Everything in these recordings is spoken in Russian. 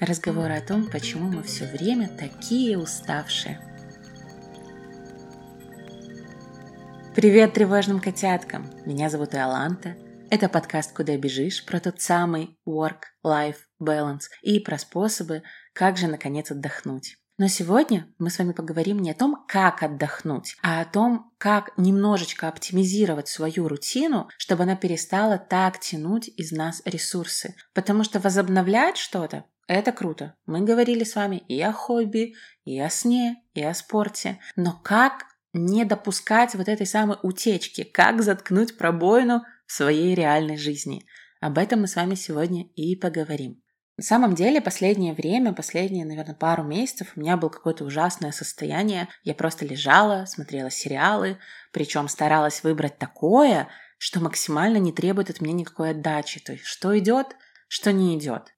Разговоры о том, почему мы все время такие уставшие. Привет тревожным котяткам! Меня зовут Иоланта. Это подкаст «Куда бежишь» про тот самый work-life balance и про способы, как же наконец отдохнуть. Но сегодня мы с вами поговорим не о том, как отдохнуть, а о том, как немножечко оптимизировать свою рутину, чтобы она перестала так тянуть из нас ресурсы. Потому что возобновлять что-то – это круто. Мы говорили с вами и о хобби, и о сне, и о спорте. Но как не допускать вот этой самой утечки, как заткнуть пробоину в своей реальной жизни. Об этом мы с вами сегодня и поговорим. На самом деле, последнее время, последние, наверное, пару месяцев у меня было какое-то ужасное состояние. Я просто лежала, смотрела сериалы, причем старалась выбрать такое, что максимально не требует от меня никакой отдачи. То есть, что идет, что не идет.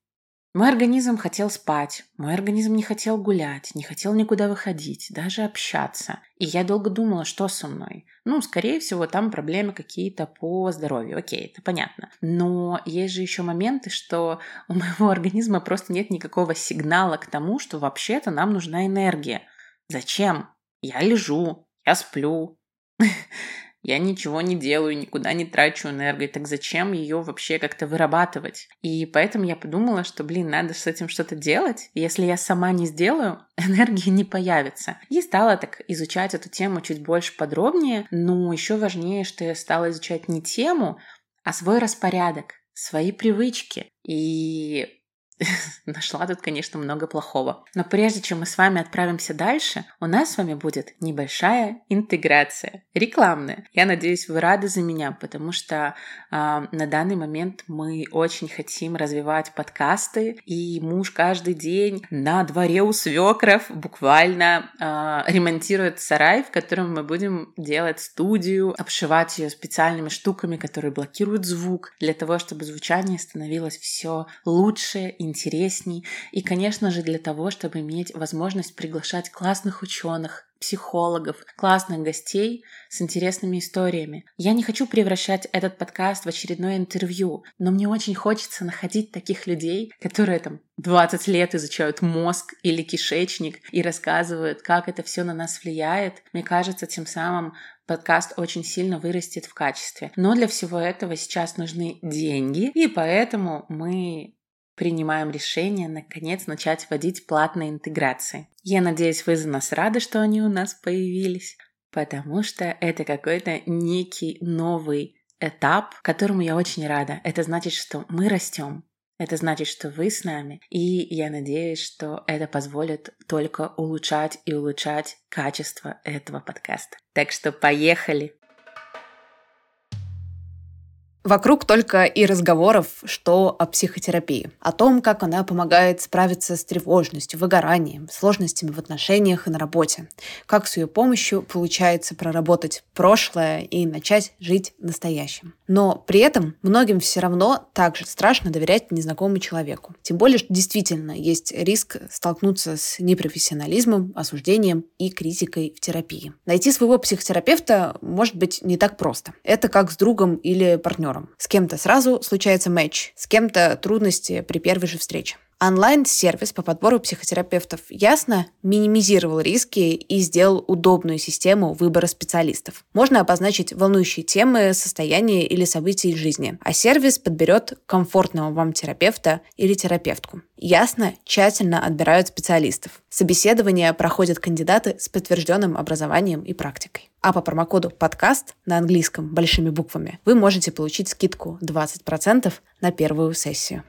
Мой организм хотел спать, мой организм не хотел гулять, не хотел никуда выходить, даже общаться. И я долго думала, что со мной. Ну, скорее всего, там проблемы какие-то по здоровью. Окей, это понятно. Но есть же еще моменты, что у моего организма просто нет никакого сигнала к тому, что вообще-то нам нужна энергия. Зачем? Я лежу, я сплю. я ничего не делаю, никуда не трачу энергию, так зачем ее вообще как-то вырабатывать? И поэтому я подумала, что, блин, надо с этим что-то делать. Если я сама не сделаю, энергии не появится. И стала так изучать эту тему чуть больше подробнее, но еще важнее, что я стала изучать не тему, а свой распорядок, свои привычки. И Нашла тут, конечно, много плохого. Но прежде чем мы с вами отправимся дальше, у нас с вами будет небольшая интеграция, рекламная. Я надеюсь, вы рады за меня, потому что э, на данный момент мы очень хотим развивать подкасты, и муж каждый день на дворе у свекров буквально э, ремонтирует сарай, в котором мы будем делать студию, обшивать ее специальными штуками, которые блокируют звук, для того, чтобы звучание становилось все лучше и интересней. И, конечно же, для того, чтобы иметь возможность приглашать классных ученых, психологов, классных гостей с интересными историями. Я не хочу превращать этот подкаст в очередное интервью, но мне очень хочется находить таких людей, которые там 20 лет изучают мозг или кишечник и рассказывают, как это все на нас влияет. Мне кажется, тем самым подкаст очень сильно вырастет в качестве. Но для всего этого сейчас нужны деньги, и поэтому мы принимаем решение наконец начать вводить платные интеграции. Я надеюсь, вы за нас рады, что они у нас появились, потому что это какой-то некий новый этап, которому я очень рада. Это значит, что мы растем, это значит, что вы с нами, и я надеюсь, что это позволит только улучшать и улучшать качество этого подкаста. Так что поехали! Вокруг только и разговоров, что о психотерапии. О том, как она помогает справиться с тревожностью, выгоранием, сложностями в отношениях и на работе. Как с ее помощью получается проработать прошлое и начать жить настоящим. Но при этом многим все равно также страшно доверять незнакомому человеку. Тем более, что действительно есть риск столкнуться с непрофессионализмом, осуждением и критикой в терапии. Найти своего психотерапевта может быть не так просто. Это как с другом или партнером партнером. С кем-то сразу случается матч, с кем-то трудности при первой же встрече. Онлайн-сервис по подбору психотерапевтов ясно минимизировал риски и сделал удобную систему выбора специалистов. Можно обозначить волнующие темы, состояния или события из жизни, а сервис подберет комфортного вам терапевта или терапевтку. Ясно, тщательно отбирают специалистов. Собеседования проходят кандидаты с подтвержденным образованием и практикой. А по промокоду «Подкаст» на английском большими буквами вы можете получить скидку 20% на первую сессию.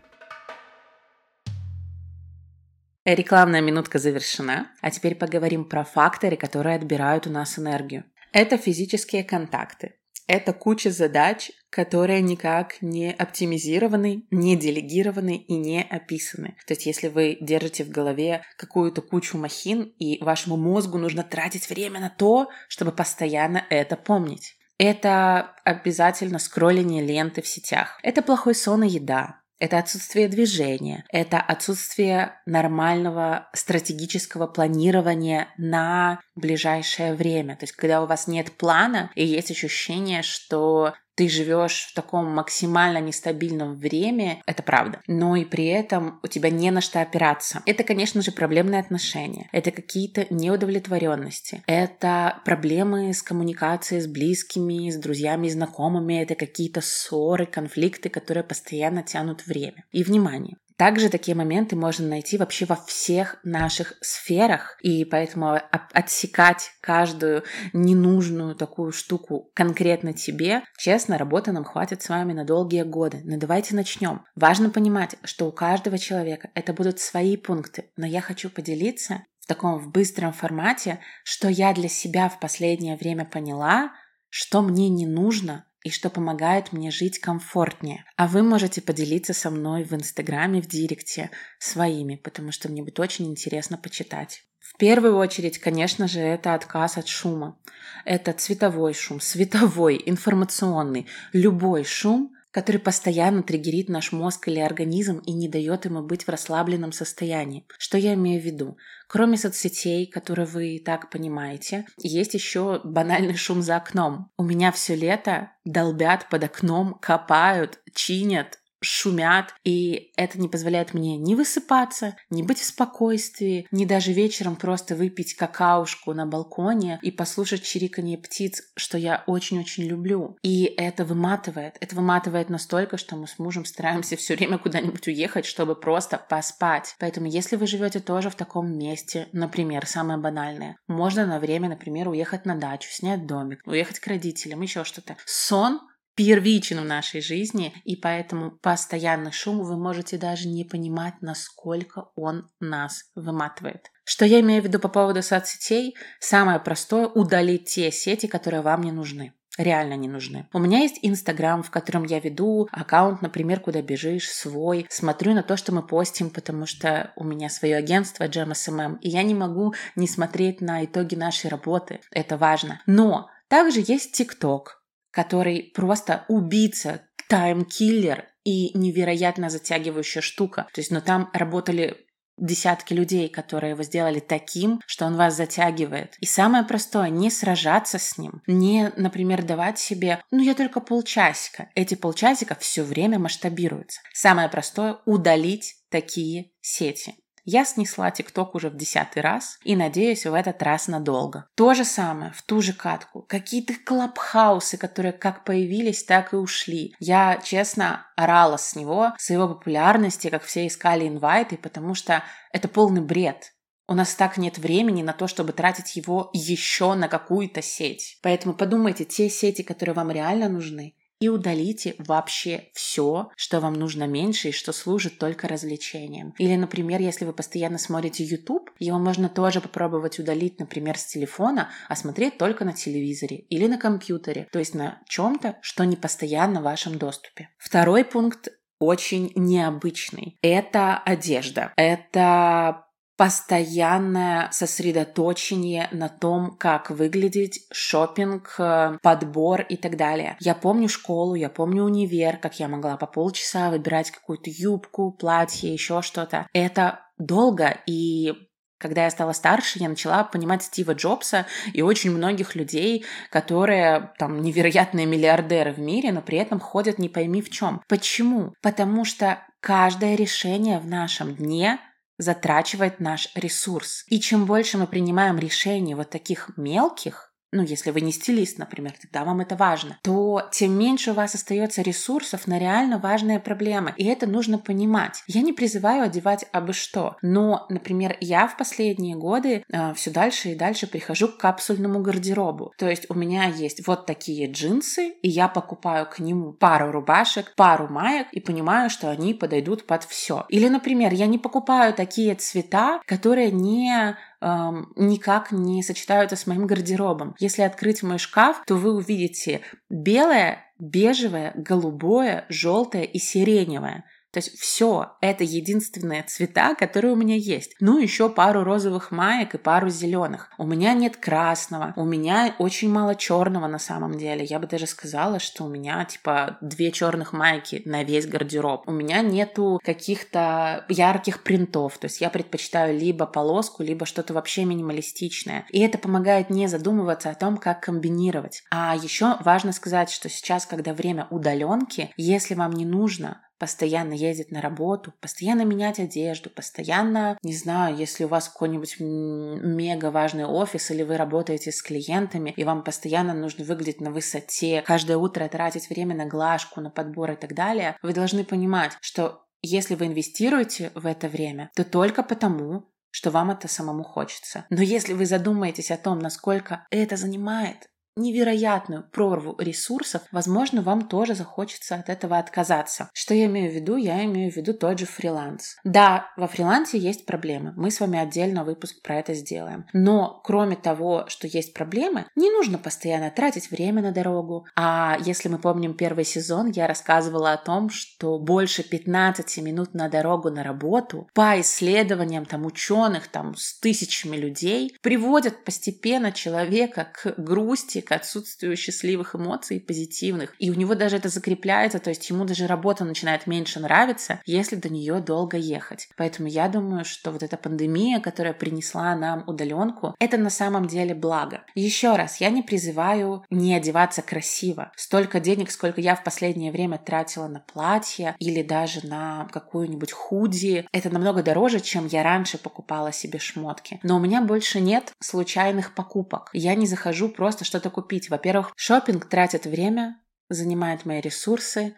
Рекламная минутка завершена, а теперь поговорим про факторы, которые отбирают у нас энергию. Это физические контакты. Это куча задач, которые никак не оптимизированы, не делегированы и не описаны. То есть, если вы держите в голове какую-то кучу махин, и вашему мозгу нужно тратить время на то, чтобы постоянно это помнить. Это обязательно скролление ленты в сетях. Это плохой сон и еда. Это отсутствие движения, это отсутствие нормального стратегического планирования на ближайшее время. То есть, когда у вас нет плана и есть ощущение, что ты живешь в таком максимально нестабильном времени, это правда, но и при этом у тебя не на что опираться. Это, конечно же, проблемные отношения, это какие-то неудовлетворенности, это проблемы с коммуникацией с близкими, с друзьями знакомыми, это какие-то ссоры, конфликты, которые постоянно тянут время. И внимание, также такие моменты можно найти вообще во всех наших сферах, и поэтому отсекать каждую ненужную такую штуку конкретно тебе, честно, работы нам хватит с вами на долгие годы. Но давайте начнем. Важно понимать, что у каждого человека это будут свои пункты, но я хочу поделиться в таком в быстром формате, что я для себя в последнее время поняла, что мне не нужно, и что помогает мне жить комфортнее. А вы можете поделиться со мной в Инстаграме, в Директе своими, потому что мне будет очень интересно почитать. В первую очередь, конечно же, это отказ от шума. Это цветовой шум, световой, информационный, любой шум, который постоянно триггерит наш мозг или организм и не дает ему быть в расслабленном состоянии. Что я имею в виду? Кроме соцсетей, которые вы и так понимаете, есть еще банальный шум за окном. У меня все лето долбят под окном, копают, чинят, шумят, и это не позволяет мне ни высыпаться, ни быть в спокойствии, ни даже вечером просто выпить какаушку на балконе и послушать чириканье птиц, что я очень-очень люблю. И это выматывает. Это выматывает настолько, что мы с мужем стараемся все время куда-нибудь уехать, чтобы просто поспать. Поэтому если вы живете тоже в таком месте, например, самое банальное, можно на время, например, уехать на дачу, снять домик, уехать к родителям, еще что-то. Сон первичен в нашей жизни, и поэтому постоянный шум вы можете даже не понимать, насколько он нас выматывает. Что я имею в виду по поводу соцсетей? Самое простое – удалить те сети, которые вам не нужны реально не нужны. У меня есть Инстаграм, в котором я веду аккаунт, например, куда бежишь, свой, смотрю на то, что мы постим, потому что у меня свое агентство GMSMM, и я не могу не смотреть на итоги нашей работы. Это важно. Но также есть ТикТок, который просто убийца, таймкиллер и невероятно затягивающая штука. То есть, но ну, там работали десятки людей, которые его сделали таким, что он вас затягивает. И самое простое, не сражаться с ним, не, например, давать себе, ну я только полчасика. Эти полчасика все время масштабируются. Самое простое, удалить такие сети. Я снесла ТикТок уже в десятый раз и надеюсь в этот раз надолго. То же самое, в ту же катку. Какие-то клабхаусы, которые как появились, так и ушли. Я, честно, орала с него, с его популярности, как все искали инвайты, потому что это полный бред. У нас так нет времени на то, чтобы тратить его еще на какую-то сеть. Поэтому подумайте, те сети, которые вам реально нужны, и удалите вообще все, что вам нужно меньше и что служит только развлечением. Или, например, если вы постоянно смотрите YouTube, его можно тоже попробовать удалить, например, с телефона, а смотреть только на телевизоре или на компьютере, то есть на чем-то, что не постоянно в вашем доступе. Второй пункт очень необычный. Это одежда. Это постоянное сосредоточение на том, как выглядеть, шопинг, э, подбор и так далее. Я помню школу, я помню универ, как я могла по полчаса выбирать какую-то юбку, платье, еще что-то. Это долго и когда я стала старше, я начала понимать Стива Джобса и очень многих людей, которые там невероятные миллиардеры в мире, но при этом ходят не пойми в чем. Почему? Потому что каждое решение в нашем дне затрачивает наш ресурс. И чем больше мы принимаем решений вот таких мелких, ну, если вы не стилист, например, тогда вам это важно, то тем меньше у вас остается ресурсов на реально важные проблемы. И это нужно понимать. Я не призываю одевать абы что, но, например, я в последние годы э, все дальше и дальше прихожу к капсульному гардеробу. То есть у меня есть вот такие джинсы, и я покупаю к нему пару рубашек, пару маек и понимаю, что они подойдут под все. Или, например, я не покупаю такие цвета, которые не никак не сочетаются с моим гардеробом. Если открыть мой шкаф, то вы увидите белое, бежевое, голубое, желтое и сиреневое. То есть все, это единственные цвета, которые у меня есть. Ну, еще пару розовых маек и пару зеленых. У меня нет красного, у меня очень мало черного на самом деле. Я бы даже сказала, что у меня типа две черных майки на весь гардероб. У меня нету каких-то ярких принтов. То есть я предпочитаю либо полоску, либо что-то вообще минималистичное. И это помогает не задумываться о том, как комбинировать. А еще важно сказать, что сейчас, когда время удаленки, если вам не нужно постоянно ездить на работу, постоянно менять одежду, постоянно, не знаю, если у вас какой-нибудь мега важный офис или вы работаете с клиентами, и вам постоянно нужно выглядеть на высоте, каждое утро тратить время на глажку, на подбор и так далее, вы должны понимать, что если вы инвестируете в это время, то только потому, что вам это самому хочется. Но если вы задумаетесь о том, насколько это занимает невероятную прорву ресурсов, возможно, вам тоже захочется от этого отказаться. Что я имею в виду? Я имею в виду тот же фриланс. Да, во фрилансе есть проблемы. Мы с вами отдельно выпуск про это сделаем. Но кроме того, что есть проблемы, не нужно постоянно тратить время на дорогу. А если мы помним первый сезон, я рассказывала о том, что больше 15 минут на дорогу на работу по исследованиям там ученых там с тысячами людей приводят постепенно человека к грусти, к отсутствию счастливых эмоций, позитивных. И у него даже это закрепляется, то есть ему даже работа начинает меньше нравиться, если до нее долго ехать. Поэтому я думаю, что вот эта пандемия, которая принесла нам удаленку, это на самом деле благо. Еще раз, я не призываю не одеваться красиво. Столько денег, сколько я в последнее время тратила на платье или даже на какую-нибудь худи, это намного дороже, чем я раньше покупала себе шмотки. Но у меня больше нет случайных покупок. Я не захожу просто что-то купить. Во-первых, шопинг тратит время, занимает мои ресурсы,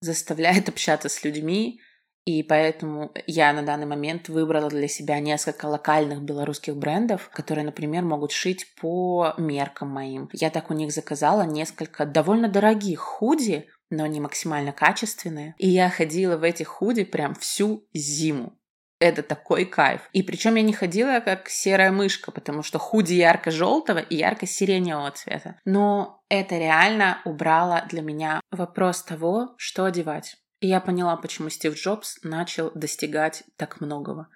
заставляет общаться с людьми, и поэтому я на данный момент выбрала для себя несколько локальных белорусских брендов, которые, например, могут шить по меркам моим. Я так у них заказала несколько довольно дорогих худи, но не максимально качественные. И я ходила в этих худи прям всю зиму это такой кайф. И причем я не ходила как серая мышка, потому что худи ярко-желтого и ярко-сиреневого цвета. Но это реально убрало для меня вопрос того, что одевать. И я поняла, почему Стив Джобс начал достигать так многого.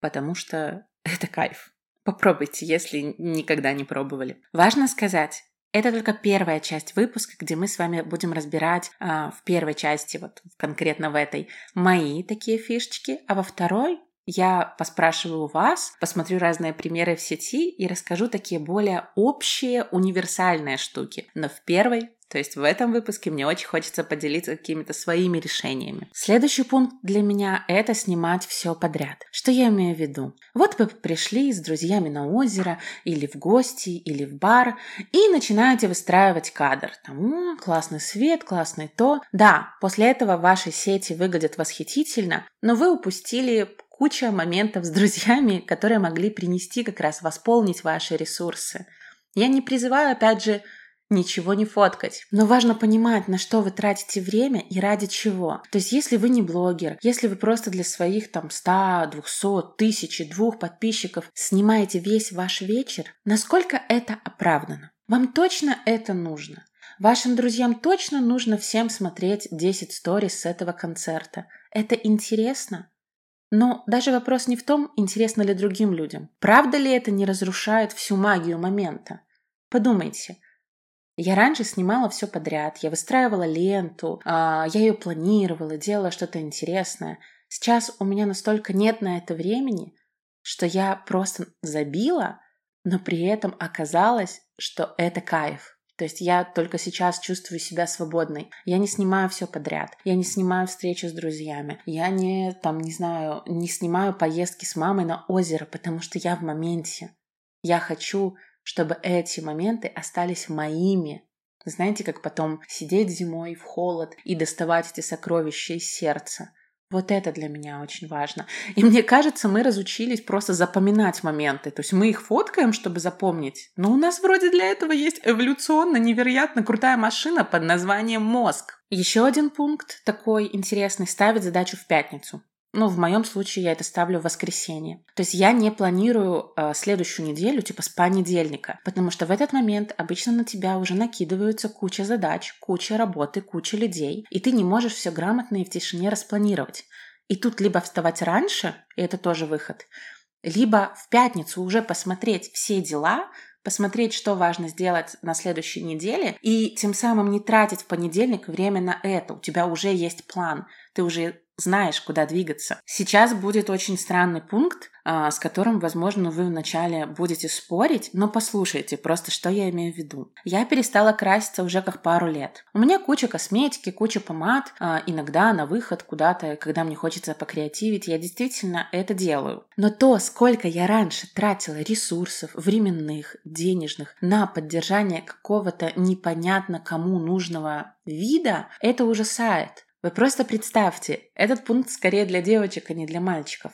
Потому что это кайф. Попробуйте, если никогда не пробовали. Важно сказать, это только первая часть выпуска, где мы с вами будем разбирать а, в первой части, вот конкретно в этой, мои такие фишечки, а во второй я поспрашиваю вас, посмотрю разные примеры в сети и расскажу такие более общие, универсальные штуки. Но в первой то есть в этом выпуске мне очень хочется поделиться какими-то своими решениями. Следующий пункт для меня – это снимать все подряд. Что я имею в виду? Вот вы пришли с друзьями на озеро или в гости, или в бар и начинаете выстраивать кадр. Там, классный свет, классный то. Да, после этого ваши сети выглядят восхитительно, но вы упустили куча моментов с друзьями, которые могли принести как раз восполнить ваши ресурсы. Я не призываю, опять же, ничего не фоткать. Но важно понимать, на что вы тратите время и ради чего. То есть, если вы не блогер, если вы просто для своих там 100, 200, тысячи, двух подписчиков снимаете весь ваш вечер, насколько это оправдано? Вам точно это нужно? Вашим друзьям точно нужно всем смотреть 10 сториз с этого концерта. Это интересно? Но даже вопрос не в том, интересно ли другим людям. Правда ли это не разрушает всю магию момента? Подумайте, я раньше снимала все подряд, я выстраивала ленту, а, я ее планировала, делала что-то интересное. Сейчас у меня настолько нет на это времени, что я просто забила, но при этом оказалось, что это кайф. То есть я только сейчас чувствую себя свободной. Я не снимаю все подряд. Я не снимаю встречи с друзьями. Я не, там, не знаю, не снимаю поездки с мамой на озеро, потому что я в моменте. Я хочу чтобы эти моменты остались моими. Знаете, как потом сидеть зимой в холод и доставать эти сокровища из сердца. Вот это для меня очень важно. И мне кажется, мы разучились просто запоминать моменты. То есть мы их фоткаем, чтобы запомнить. Но у нас вроде для этого есть эволюционно невероятно крутая машина под названием мозг. Еще один пункт такой интересный – ставить задачу в пятницу. Ну, в моем случае я это ставлю в воскресенье. То есть я не планирую э, следующую неделю, типа с понедельника, потому что в этот момент обычно на тебя уже накидываются куча задач, куча работы, куча людей, и ты не можешь все грамотно и в тишине распланировать. И тут либо вставать раньше, и это тоже выход, либо в пятницу уже посмотреть все дела, посмотреть, что важно сделать на следующей неделе, и тем самым не тратить в понедельник время на это. У тебя уже есть план, ты уже знаешь, куда двигаться. Сейчас будет очень странный пункт, а, с которым, возможно, вы вначале будете спорить, но послушайте просто, что я имею в виду. Я перестала краситься уже как пару лет. У меня куча косметики, куча помад, а, иногда на выход куда-то, когда мне хочется покреативить, я действительно это делаю. Но то, сколько я раньше тратила ресурсов, временных, денежных на поддержание какого-то непонятно кому нужного вида, это ужасает. Вы просто представьте, этот пункт скорее для девочек, а не для мальчиков.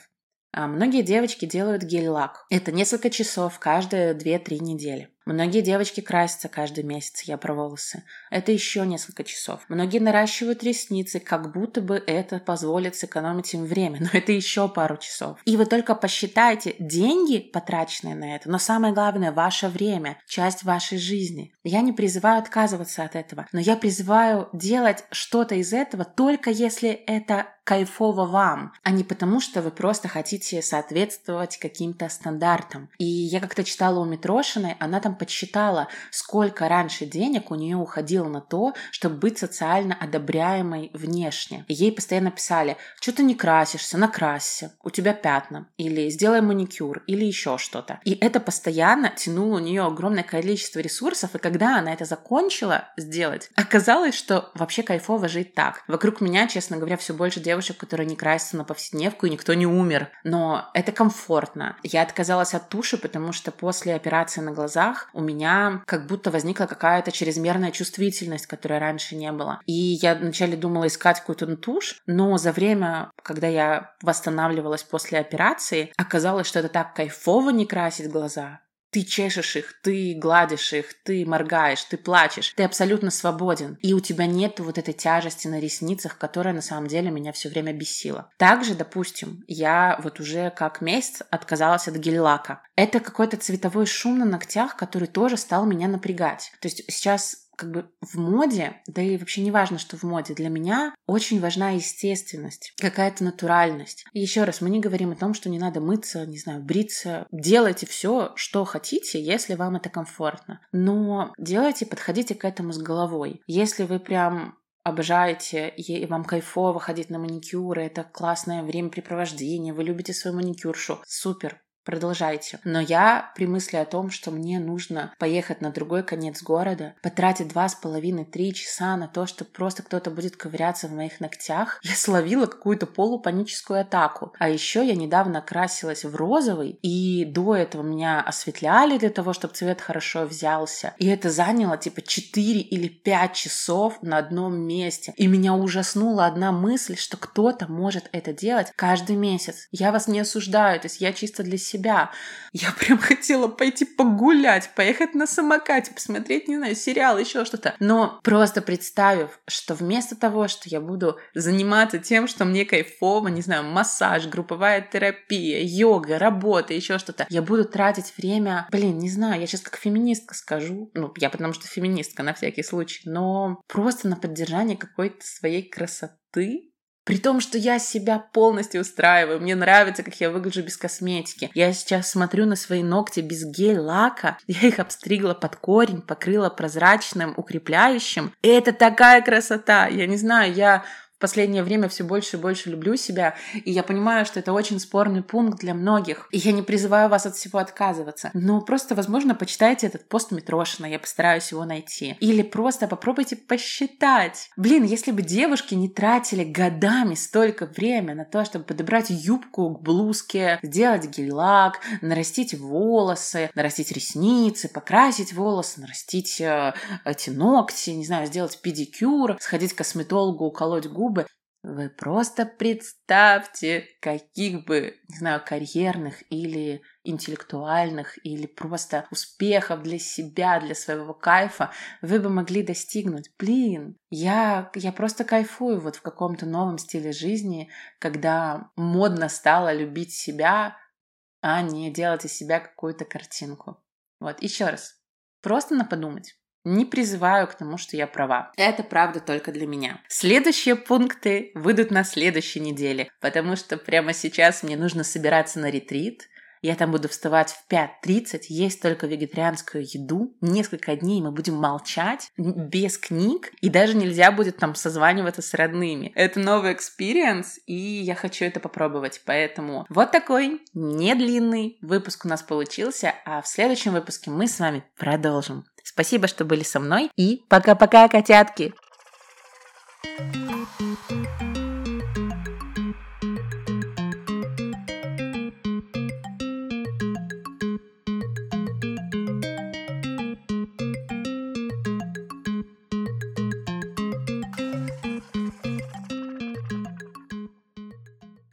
А многие девочки делают гель-лак. Это несколько часов каждые 2-3 недели. Многие девочки красятся каждый месяц, я про волосы. Это еще несколько часов. Многие наращивают ресницы, как будто бы это позволит сэкономить им время, но это еще пару часов. И вы только посчитайте деньги, потраченные на это, но самое главное, ваше время, часть вашей жизни. Я не призываю отказываться от этого, но я призываю делать что-то из этого только если это кайфово вам, а не потому, что вы просто хотите соответствовать каким-то стандартам. И я как-то читала у Митрошиной, она там подсчитала, сколько раньше денег у нее уходило на то, чтобы быть социально одобряемой внешне. И ей постоянно писали, что ты не красишься, накрасься, у тебя пятна, или сделай маникюр, или еще что-то. И это постоянно тянуло у нее огромное количество ресурсов, и когда она это закончила сделать, оказалось, что вообще кайфово жить так. Вокруг меня, честно говоря, все больше девушек, которые не красятся на повседневку, и никто не умер. Но это комфортно. Я отказалась от туши, потому что после операции на глазах у меня как будто возникла какая-то чрезмерная чувствительность, которой раньше не было. И я вначале думала искать какую-то тушь, но за время, когда я восстанавливалась после операции, оказалось, что это так кайфово не красить глаза, ты чешешь их, ты гладишь их, ты моргаешь, ты плачешь, ты абсолютно свободен. И у тебя нет вот этой тяжести на ресницах, которая на самом деле меня все время бесила. Также, допустим, я вот уже как месяц отказалась от гель-лака. Это какой-то цветовой шум на ногтях, который тоже стал меня напрягать. То есть сейчас как бы в моде, да и вообще не важно, что в моде, для меня очень важна естественность, какая-то натуральность. Еще раз, мы не говорим о том, что не надо мыться, не знаю, бриться. Делайте все, что хотите, если вам это комфортно. Но делайте, подходите к этому с головой. Если вы прям обожаете, и вам кайфово ходить на маникюры, это классное времяпрепровождение, вы любите свою маникюршу, супер, продолжайте. Но я при мысли о том, что мне нужно поехать на другой конец города, потратить два с половиной, три часа на то, что просто кто-то будет ковыряться в моих ногтях, я словила какую-то полупаническую атаку. А еще я недавно красилась в розовый, и до этого меня осветляли для того, чтобы цвет хорошо взялся. И это заняло типа 4 или 5 часов на одном месте. И меня ужаснула одна мысль, что кто-то может это делать каждый месяц. Я вас не осуждаю, то есть я чисто для себя себя. Я прям хотела пойти погулять, поехать на самокате, посмотреть, не знаю, сериал, еще что-то. Но просто представив, что вместо того, что я буду заниматься тем, что мне кайфово, не знаю, массаж, групповая терапия, йога, работа, еще что-то, я буду тратить время, блин, не знаю, я сейчас как феминистка скажу, ну, я потому что феминистка на всякий случай, но просто на поддержание какой-то своей красоты, при том, что я себя полностью устраиваю. Мне нравится, как я выгляжу без косметики. Я сейчас смотрю на свои ногти без гель-лака. Я их обстригла под корень, покрыла прозрачным, укрепляющим. Это такая красота. Я не знаю, я в последнее время все больше и больше люблю себя, и я понимаю, что это очень спорный пункт для многих, и я не призываю вас от всего отказываться, но просто, возможно, почитайте этот пост Митрошина, я постараюсь его найти, или просто попробуйте посчитать. Блин, если бы девушки не тратили годами столько времени на то, чтобы подобрать юбку к блузке, сделать гель-лак, нарастить волосы, нарастить ресницы, покрасить волосы, нарастить э, эти ногти, не знаю, сделать педикюр, сходить к косметологу, уколоть губы, губы. Вы просто представьте, каких бы, не знаю, карьерных или интеллектуальных или просто успехов для себя, для своего кайфа вы бы могли достигнуть. Блин, я, я просто кайфую вот в каком-то новом стиле жизни, когда модно стало любить себя, а не делать из себя какую-то картинку. Вот, еще раз, просто на подумать. Не призываю к тому, что я права. Это правда только для меня. Следующие пункты выйдут на следующей неделе, потому что прямо сейчас мне нужно собираться на ретрит. Я там буду вставать в 5.30, есть только вегетарианскую еду. Несколько дней мы будем молчать, без книг, и даже нельзя будет там созваниваться с родными. Это новый experience, и я хочу это попробовать. Поэтому вот такой не длинный выпуск у нас получился, а в следующем выпуске мы с вами продолжим. Спасибо, что были со мной, и пока-пока, котятки! thank you